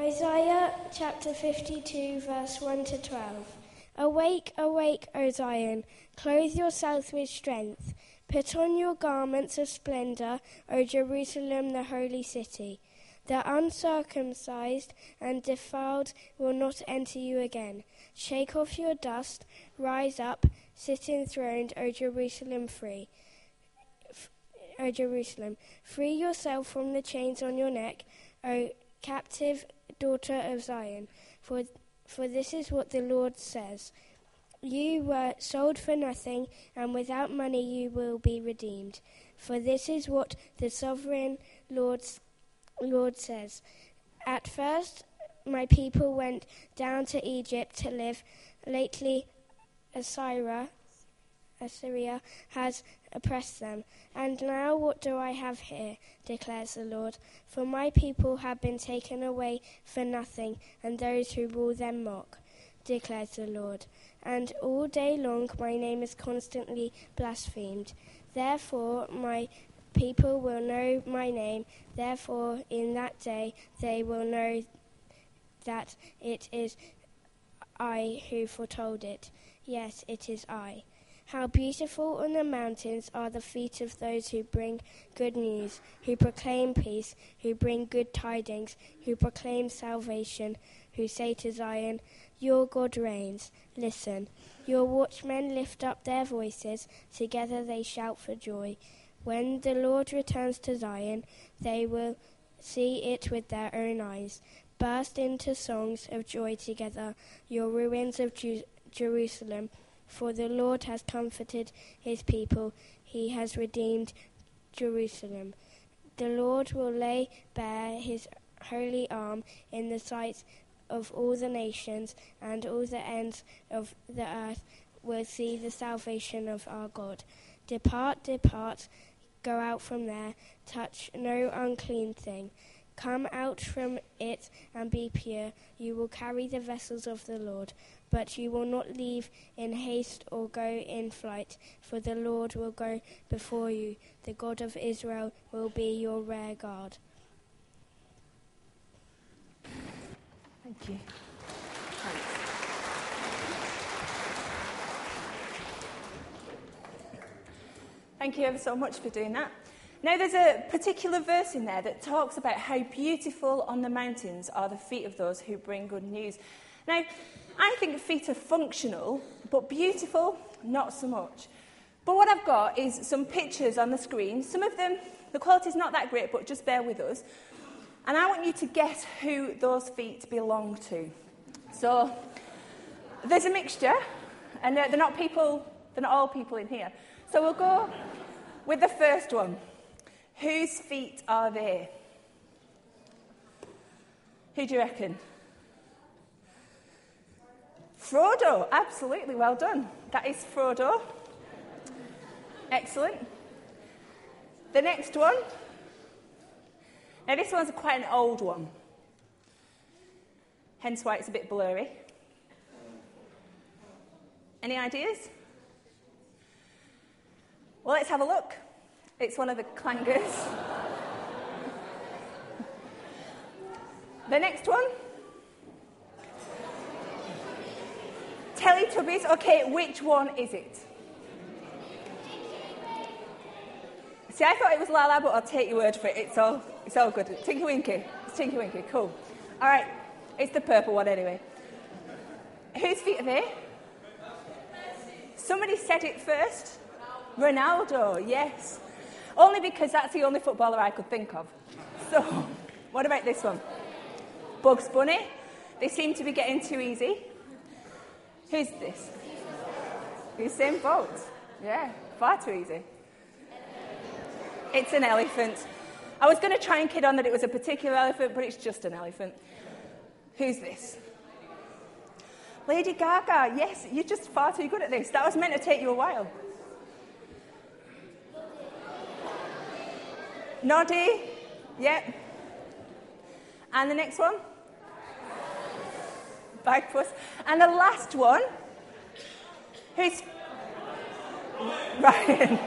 Isaiah chapter 52, verse 1 to 12. Awake, awake, O Zion, clothe yourself with strength. Put on your garments of splendor, O Jerusalem, the holy city. The uncircumcised and defiled will not enter you again. Shake off your dust, rise up, sit enthroned, O Jerusalem, free. O Jerusalem, free yourself from the chains on your neck, O captive daughter of Zion. For, for this is what the Lord says You were sold for nothing, and without money you will be redeemed. For this is what the sovereign Lord, Lord says At first, my people went down to Egypt to live. Lately, Assyria, Assyria has oppressed them. And now what do I have here? declares the Lord. For my people have been taken away for nothing, and those who rule them mock, declares the Lord. And all day long my name is constantly blasphemed. Therefore my people will know my name. Therefore in that day they will know that it is I who foretold it. Yes, it is I. How beautiful on the mountains are the feet of those who bring good news, who proclaim peace, who bring good tidings, who proclaim salvation, who say to Zion, Your God reigns. Listen. Your watchmen lift up their voices, together they shout for joy. When the Lord returns to Zion, they will see it with their own eyes. Burst into songs of joy together, your ruins of Ju- Jerusalem for the Lord has comforted his people, he has redeemed Jerusalem. The Lord will lay bare his holy arm in the sight of all the nations, and all the ends of the earth will see the salvation of our God. Depart, depart, go out from there, touch no unclean thing. Come out from it and be pure. You will carry the vessels of the Lord. But you will not leave in haste or go in flight, for the Lord will go before you. The God of Israel will be your rear guard. Thank you. Thank you ever so much for doing that. Now, there's a particular verse in there that talks about how beautiful on the mountains are the feet of those who bring good news. Now, I think feet are functional, but beautiful, not so much. But what I've got is some pictures on the screen. Some of them, the quality's not that great, but just bear with us. And I want you to guess who those feet belong to. So, there's a mixture, and they're not people, they're not all people in here. So we'll go with the first one. Whose feet are they? Who do you reckon? Frodo, absolutely well done. That is Frodo. Excellent. The next one. Now, this one's quite an old one, hence why it's a bit blurry. Any ideas? Well, let's have a look. It's one of the clangers. the next one. Teletubbies. Okay, which one is it? See, I thought it was Laa-Laa, but I'll take your word for it. It's all, it's all good. Tinky Winky. It's Tinky Winky. Cool. All right. It's the purple one anyway. Whose feet are they? Somebody said it first. Ronaldo, yes. Only because that's the only footballer I could think of. So, what about this one? Bugs Bunny. They seem to be getting too easy. Who's this? Usain Bolt. Yeah, far too easy. It's an elephant. I was going to try and kid on that it was a particular elephant, but it's just an elephant. Who's this? Lady Gaga. Yes, you're just far too good at this. That was meant to take you a while. Noddy. Yep. And the next one? Bagpuss. And the last one, who's Ryan.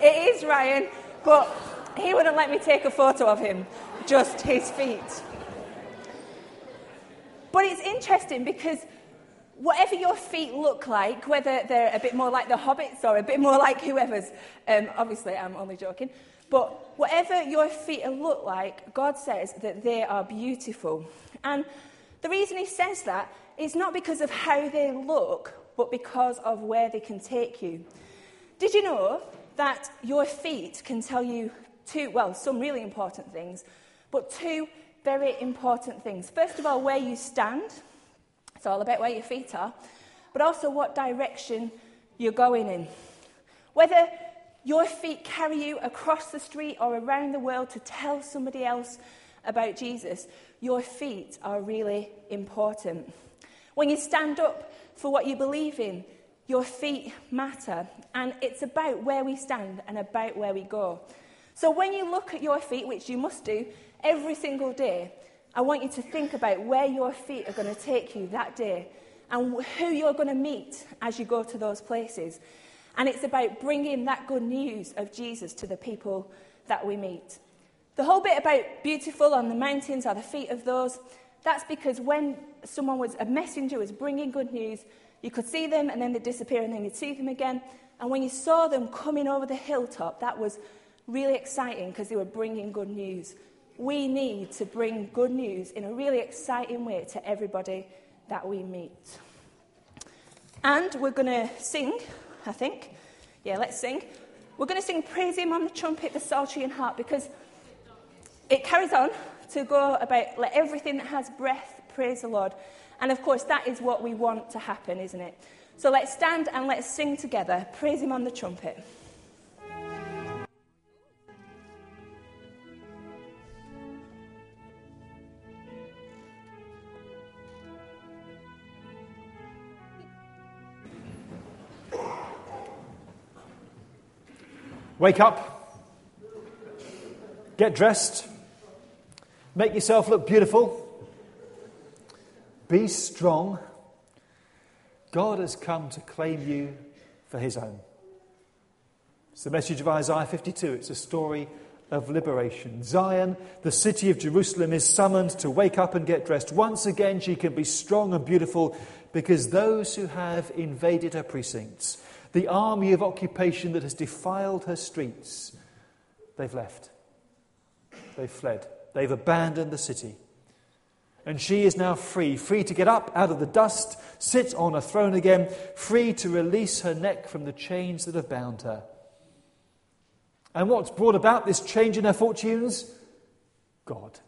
it is Ryan, but He wouldn't let me take a photo of him, just his feet. But it's interesting because whatever your feet look like, whether they're a bit more like the hobbits or a bit more like whoever's, um, obviously I'm only joking, but whatever your feet look like, God says that they are beautiful. And the reason He says that is not because of how they look, but because of where they can take you. Did you know that your feet can tell you two, well, some really important things, but two very important things. First of all, where you stand. About where your feet are, but also what direction you're going in. Whether your feet carry you across the street or around the world to tell somebody else about Jesus, your feet are really important. When you stand up for what you believe in, your feet matter. And it's about where we stand and about where we go. So when you look at your feet, which you must do every single day, I want you to think about where your feet are going to take you that day and who you're going to meet as you go to those places. And it's about bringing that good news of Jesus to the people that we meet. The whole bit about beautiful on the mountains are the feet of those. That's because when someone was, a messenger was bringing good news, you could see them and then they'd disappear and then you'd see them again. And when you saw them coming over the hilltop, that was really exciting because they were bringing good news. We need to bring good news in a really exciting way to everybody that we meet. And we're going to sing, I think. Yeah, let's sing. We're going to sing Praise Him on the trumpet, the psaltery and harp, because it carries on to go about let everything that has breath praise the Lord. And of course, that is what we want to happen, isn't it? So let's stand and let's sing together. Praise Him on the trumpet. Wake up, get dressed, make yourself look beautiful, be strong. God has come to claim you for his own. It's the message of Isaiah 52. It's a story of liberation. Zion, the city of Jerusalem, is summoned to wake up and get dressed. Once again, she can be strong and beautiful because those who have invaded her precincts the army of occupation that has defiled her streets, they've left. They've fled. They've abandoned the city. And she is now free, free to get up out of the dust, sit on a throne again, free to release her neck from the chains that have bound her. And what's brought about this change in her fortunes? God.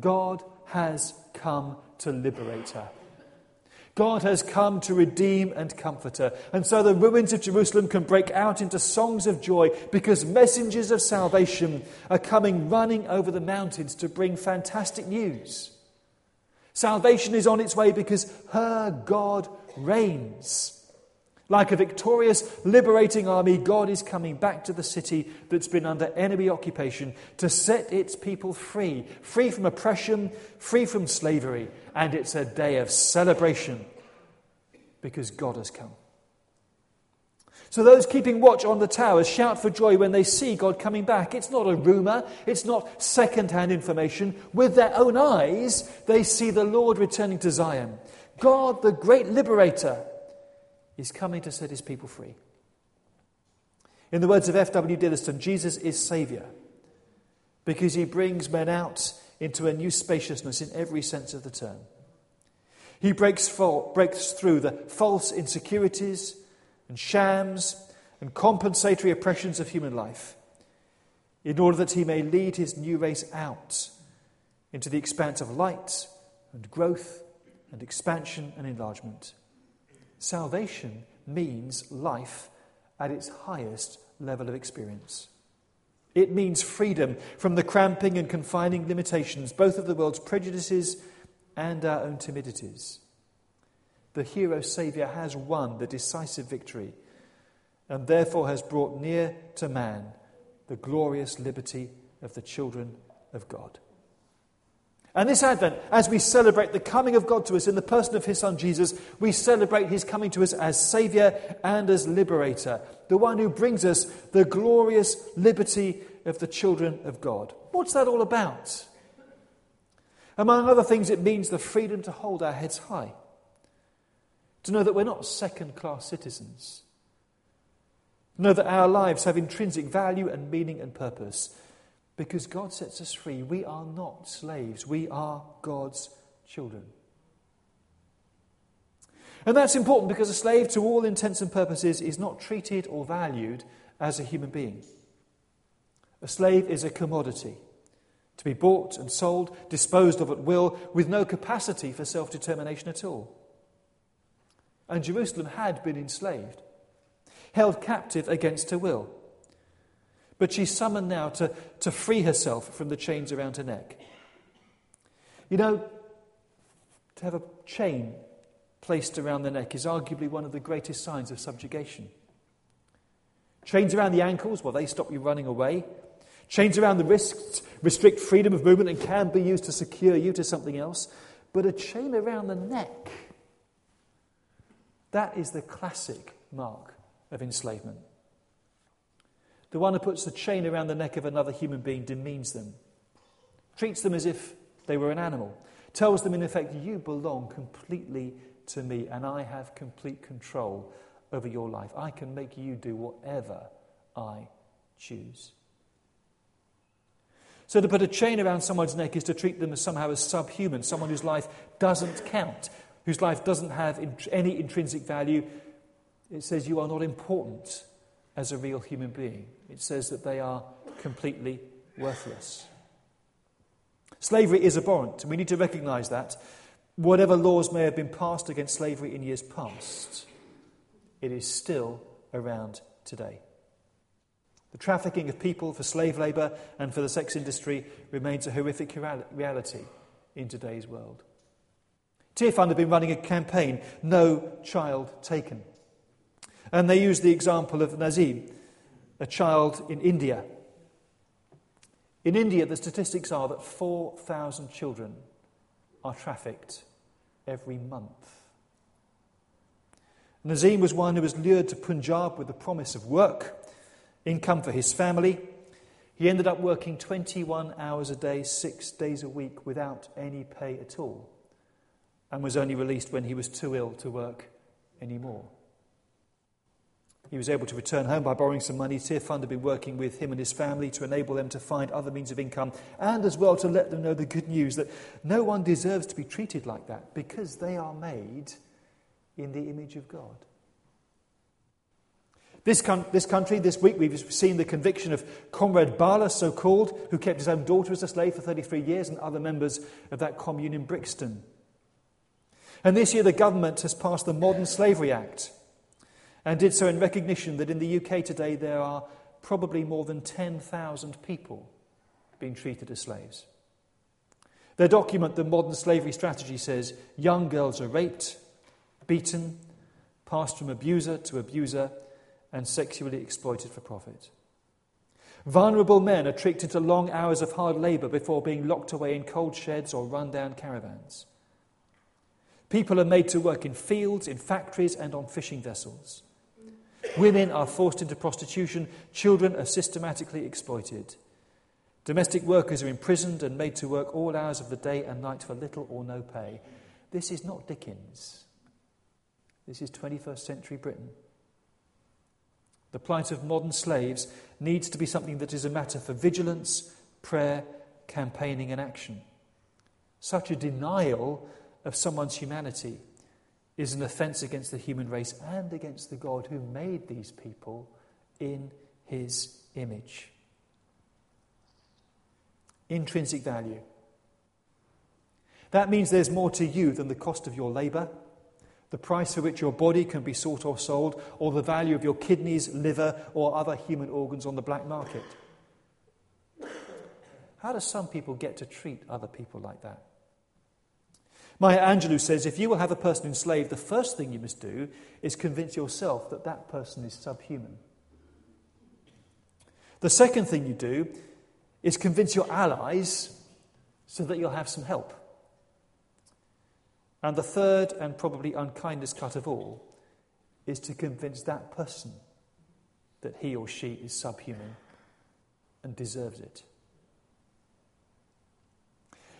God has come to liberate her. God has come to redeem and comfort her. And so the ruins of Jerusalem can break out into songs of joy because messengers of salvation are coming running over the mountains to bring fantastic news. Salvation is on its way because her God reigns. Like a victorious, liberating army, God is coming back to the city that's been under enemy occupation to set its people free, free from oppression, free from slavery. And it's a day of celebration because God has come. So, those keeping watch on the towers shout for joy when they see God coming back. It's not a rumour, it's not second hand information. With their own eyes, they see the Lord returning to Zion. God, the great liberator, is coming to set his people free. In the words of F.W. Dillistone, Jesus is Saviour because he brings men out into a new spaciousness in every sense of the term. He breaks, for, breaks through the false insecurities and shams and compensatory oppressions of human life in order that he may lead his new race out into the expanse of light and growth and expansion and enlargement. Salvation means life at its highest level of experience. It means freedom from the cramping and confining limitations, both of the world's prejudices and our own timidities. The hero Saviour has won the decisive victory and therefore has brought near to man the glorious liberty of the children of God. And this Advent, as we celebrate the coming of God to us in the person of His Son Jesus, we celebrate His coming to us as Saviour and as Liberator, the one who brings us the glorious liberty of the children of God. What's that all about? Among other things, it means the freedom to hold our heads high, to know that we're not second class citizens, know that our lives have intrinsic value and meaning and purpose. Because God sets us free. We are not slaves, we are God's children. And that's important because a slave, to all intents and purposes, is not treated or valued as a human being. A slave is a commodity to be bought and sold, disposed of at will, with no capacity for self determination at all. And Jerusalem had been enslaved, held captive against her will. But she's summoned now to, to free herself from the chains around her neck. You know, to have a chain placed around the neck is arguably one of the greatest signs of subjugation. Chains around the ankles, well, they stop you running away. Chains around the wrists restrict freedom of movement and can be used to secure you to something else. But a chain around the neck, that is the classic mark of enslavement. The one who puts the chain around the neck of another human being demeans them, treats them as if they were an animal, tells them, in effect, you belong completely to me and I have complete control over your life. I can make you do whatever I choose. So, to put a chain around someone's neck is to treat them as somehow as subhuman, someone whose life doesn't count, whose life doesn't have any intrinsic value. It says you are not important as a real human being. It says that they are completely worthless. Slavery is abhorrent, and we need to recognize that. Whatever laws may have been passed against slavery in years past, it is still around today. The trafficking of people for slave labour and for the sex industry remains a horrific reality in today's world. Tearfund have been running a campaign, No Child Taken. And they use the example of Nazim, a child in India in India, the statistics are that 4,000 children are trafficked every month. Nazim was one who was lured to Punjab with the promise of work, income for his family. He ended up working 21 hours a day, six days a week, without any pay at all, and was only released when he was too ill to work anymore. He was able to return home by borrowing some money. Tearfund had been working with him and his family to enable them to find other means of income and as well to let them know the good news that no one deserves to be treated like that because they are made in the image of God. This, con- this country, this week, we've seen the conviction of Comrade Bala, so called, who kept his own daughter as a slave for 33 years, and other members of that commune in Brixton. And this year, the government has passed the Modern Slavery Act and did so in recognition that in the UK today there are probably more than 10,000 people being treated as slaves. Their document, The Modern Slavery Strategy, says young girls are raped, beaten, passed from abuser to abuser, and sexually exploited for profit. Vulnerable men are tricked into long hours of hard labour before being locked away in cold sheds or run down caravans. People are made to work in fields, in factories, and on fishing vessels. Women are forced into prostitution. Children are systematically exploited. Domestic workers are imprisoned and made to work all hours of the day and night for little or no pay. This is not Dickens. This is 21st century Britain. The plight of modern slaves needs to be something that is a matter for vigilance, prayer, campaigning, and action. Such a denial of someone's humanity is an offense against the human race and against the God who made these people in his image. Intrinsic value. That means there's more to you than the cost of your labour, the price for which your body can be sought or sold, or the value of your kidneys, liver, or other human organs on the black market. How do some people get to treat other people like that? Maya Angelou says if you will have a person enslaved, the first thing you must do is convince yourself that that person is subhuman. The second thing you do is convince your allies so that you'll have some help. And the third and probably unkindest cut of all is to convince that person that he or she is subhuman and deserves it.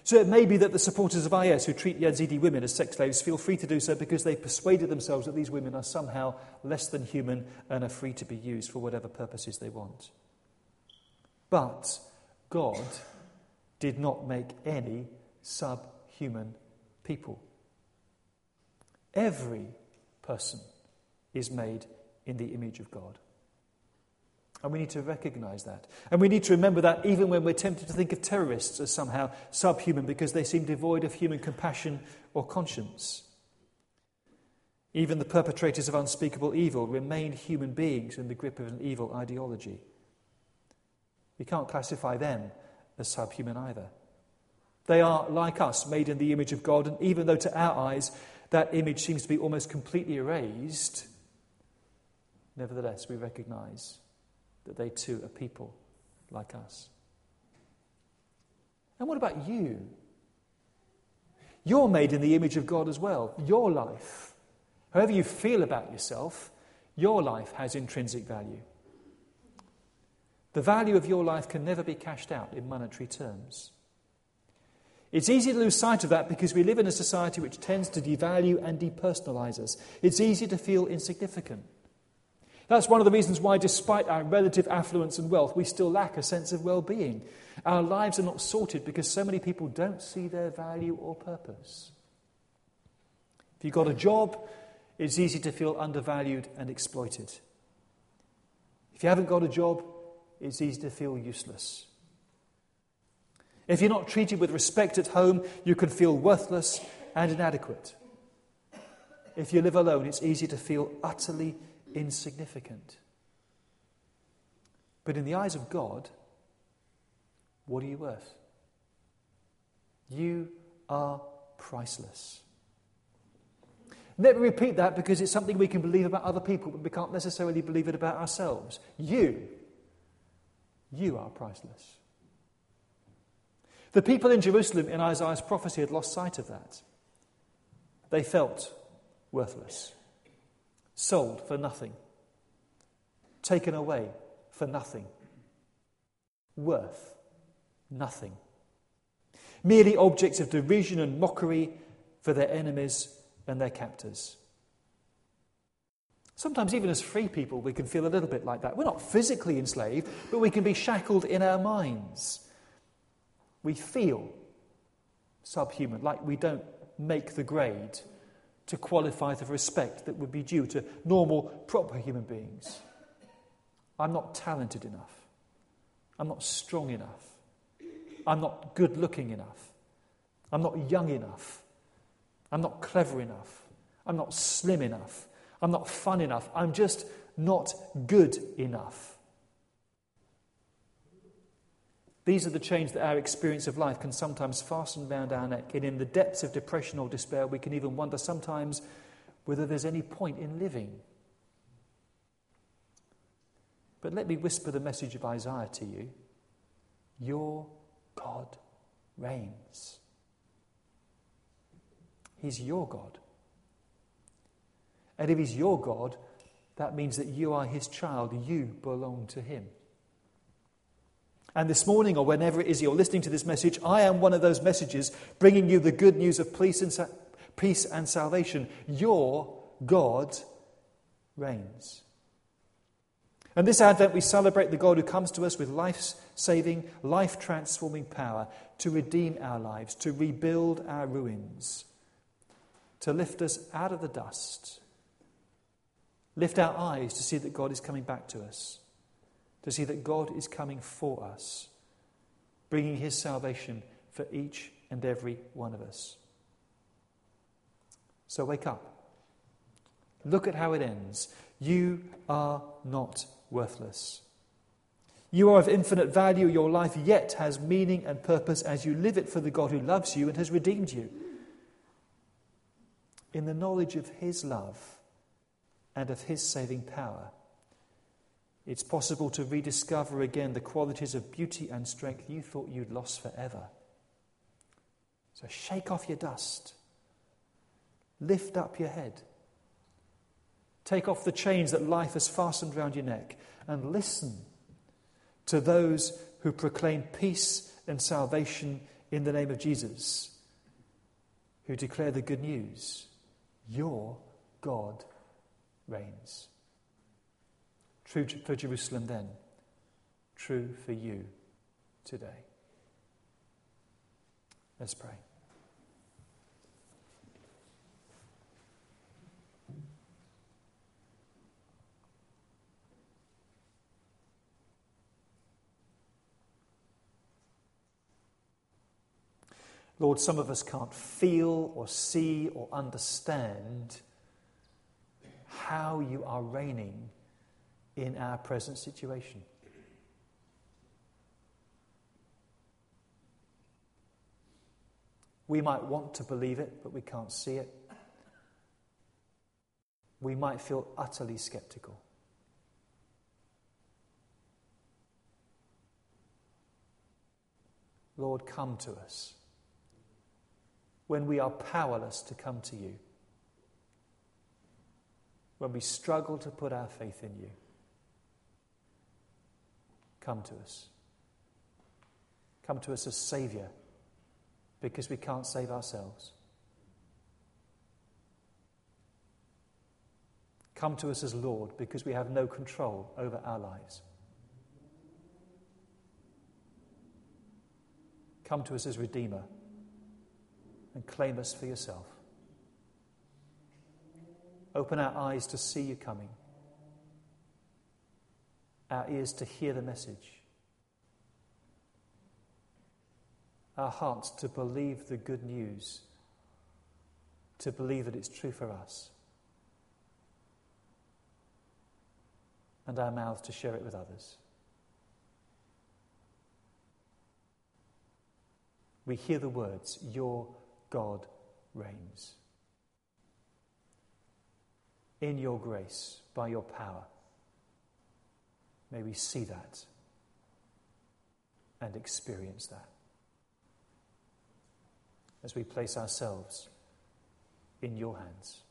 So it may be that the supporters of IS who treat Yazidi women as sex slaves feel free to do so because they've persuaded themselves that these women are somehow less than human and are free to be used for whatever purposes they want. But God did not make any subhuman people. Every person is made in the image of God. And we need to recognize that. And we need to remember that even when we're tempted to think of terrorists as somehow subhuman because they seem devoid of human compassion or conscience. Even the perpetrators of unspeakable evil remain human beings in the grip of an evil ideology. We can't classify them as subhuman either. They are, like us, made in the image of God, and even though to our eyes that image seems to be almost completely erased, nevertheless we recognize that they too are people like us. And what about you? You're made in the image of God as well. Your life, however you feel about yourself, your life has intrinsic value. The value of your life can never be cashed out in monetary terms. It's easy to lose sight of that because we live in a society which tends to devalue and depersonalize us. It's easy to feel insignificant. That's one of the reasons why, despite our relative affluence and wealth, we still lack a sense of well being. Our lives are not sorted because so many people don't see their value or purpose. If you've got a job, it's easy to feel undervalued and exploited. If you haven't got a job, it's easy to feel useless. If you're not treated with respect at home, you can feel worthless and inadequate. If you live alone, it's easy to feel utterly insignificant. But in the eyes of God, what are you worth? You are priceless. Let me repeat that because it's something we can believe about other people, but we can't necessarily believe it about ourselves. You, you are priceless. The people in Jerusalem in Isaiah's prophecy had lost sight of that. They felt worthless sold for nothing, taken away for nothing, worth nothing. Merely objects of derision and mockery for their enemies and their captors. Sometimes, even as free people, we can feel a little bit like that. We're not physically enslaved, but we can be shackled in our minds. We feel subhuman, like we don't make the grade to qualify the respect that would be due to normal, proper human beings. I'm not talented enough. I'm not strong enough. I'm not good looking enough. I'm not young enough. I'm not clever enough. I'm not slim enough. I'm not fun enough. I'm just not good enough. These are the chains that our experience of life can sometimes fasten round our neck. And in the depths of depression or despair, we can even wonder sometimes whether there's any point in living. But let me whisper the message of Isaiah to you Your God reigns. He's your God. And if He's your God, that means that you are His child. You belong to Him. And this morning, or whenever it is you're listening to this message, I am one of those messages bringing you the good news of peace and, sa- peace and salvation. Your God reigns. And this Advent, we celebrate the God who comes to us with life saving, life transforming power to redeem our lives, to rebuild our ruins, to lift us out of the dust, lift our eyes to see that God is coming back to us to see that God is coming for us, bringing his salvation for each and every one of us. So wake up. Look at how it ends. You are not worthless. You are of infinite value. Your life yet has meaning and purpose as you live it for the God who loves you and has redeemed you. In the knowledge of His love and of His saving power it's possible to rediscover again the qualities of beauty and strength you thought you'd lost forever. So shake off your dust. Lift up your head. Take off the chains that life has fastened round your neck and listen to those who proclaim peace and salvation in the name of Jesus, who declare the good news. Your God reigns. True for Jerusalem then, true for you today. Let's pray. Lord, some of us can't feel or see or understand how you are reigning in our present situation. We might want to believe it, but we can't see it. We might feel utterly skeptical. Lord, come to us when we are powerless to come to you, when we struggle to put our faith in you. Come to us. Come to us as Saviour because we can't save ourselves. Come to us as Lord because we have no control over our lives. Come to us as Redeemer and claim us for yourself. Open our eyes to see you coming, our ears to hear the message, our hearts to believe the good news, to believe that it's true for us, and our mouths to share it with others. We hear the words, Your God reigns. In your grace, by your power, may we see that and experience that as we place ourselves in your hands.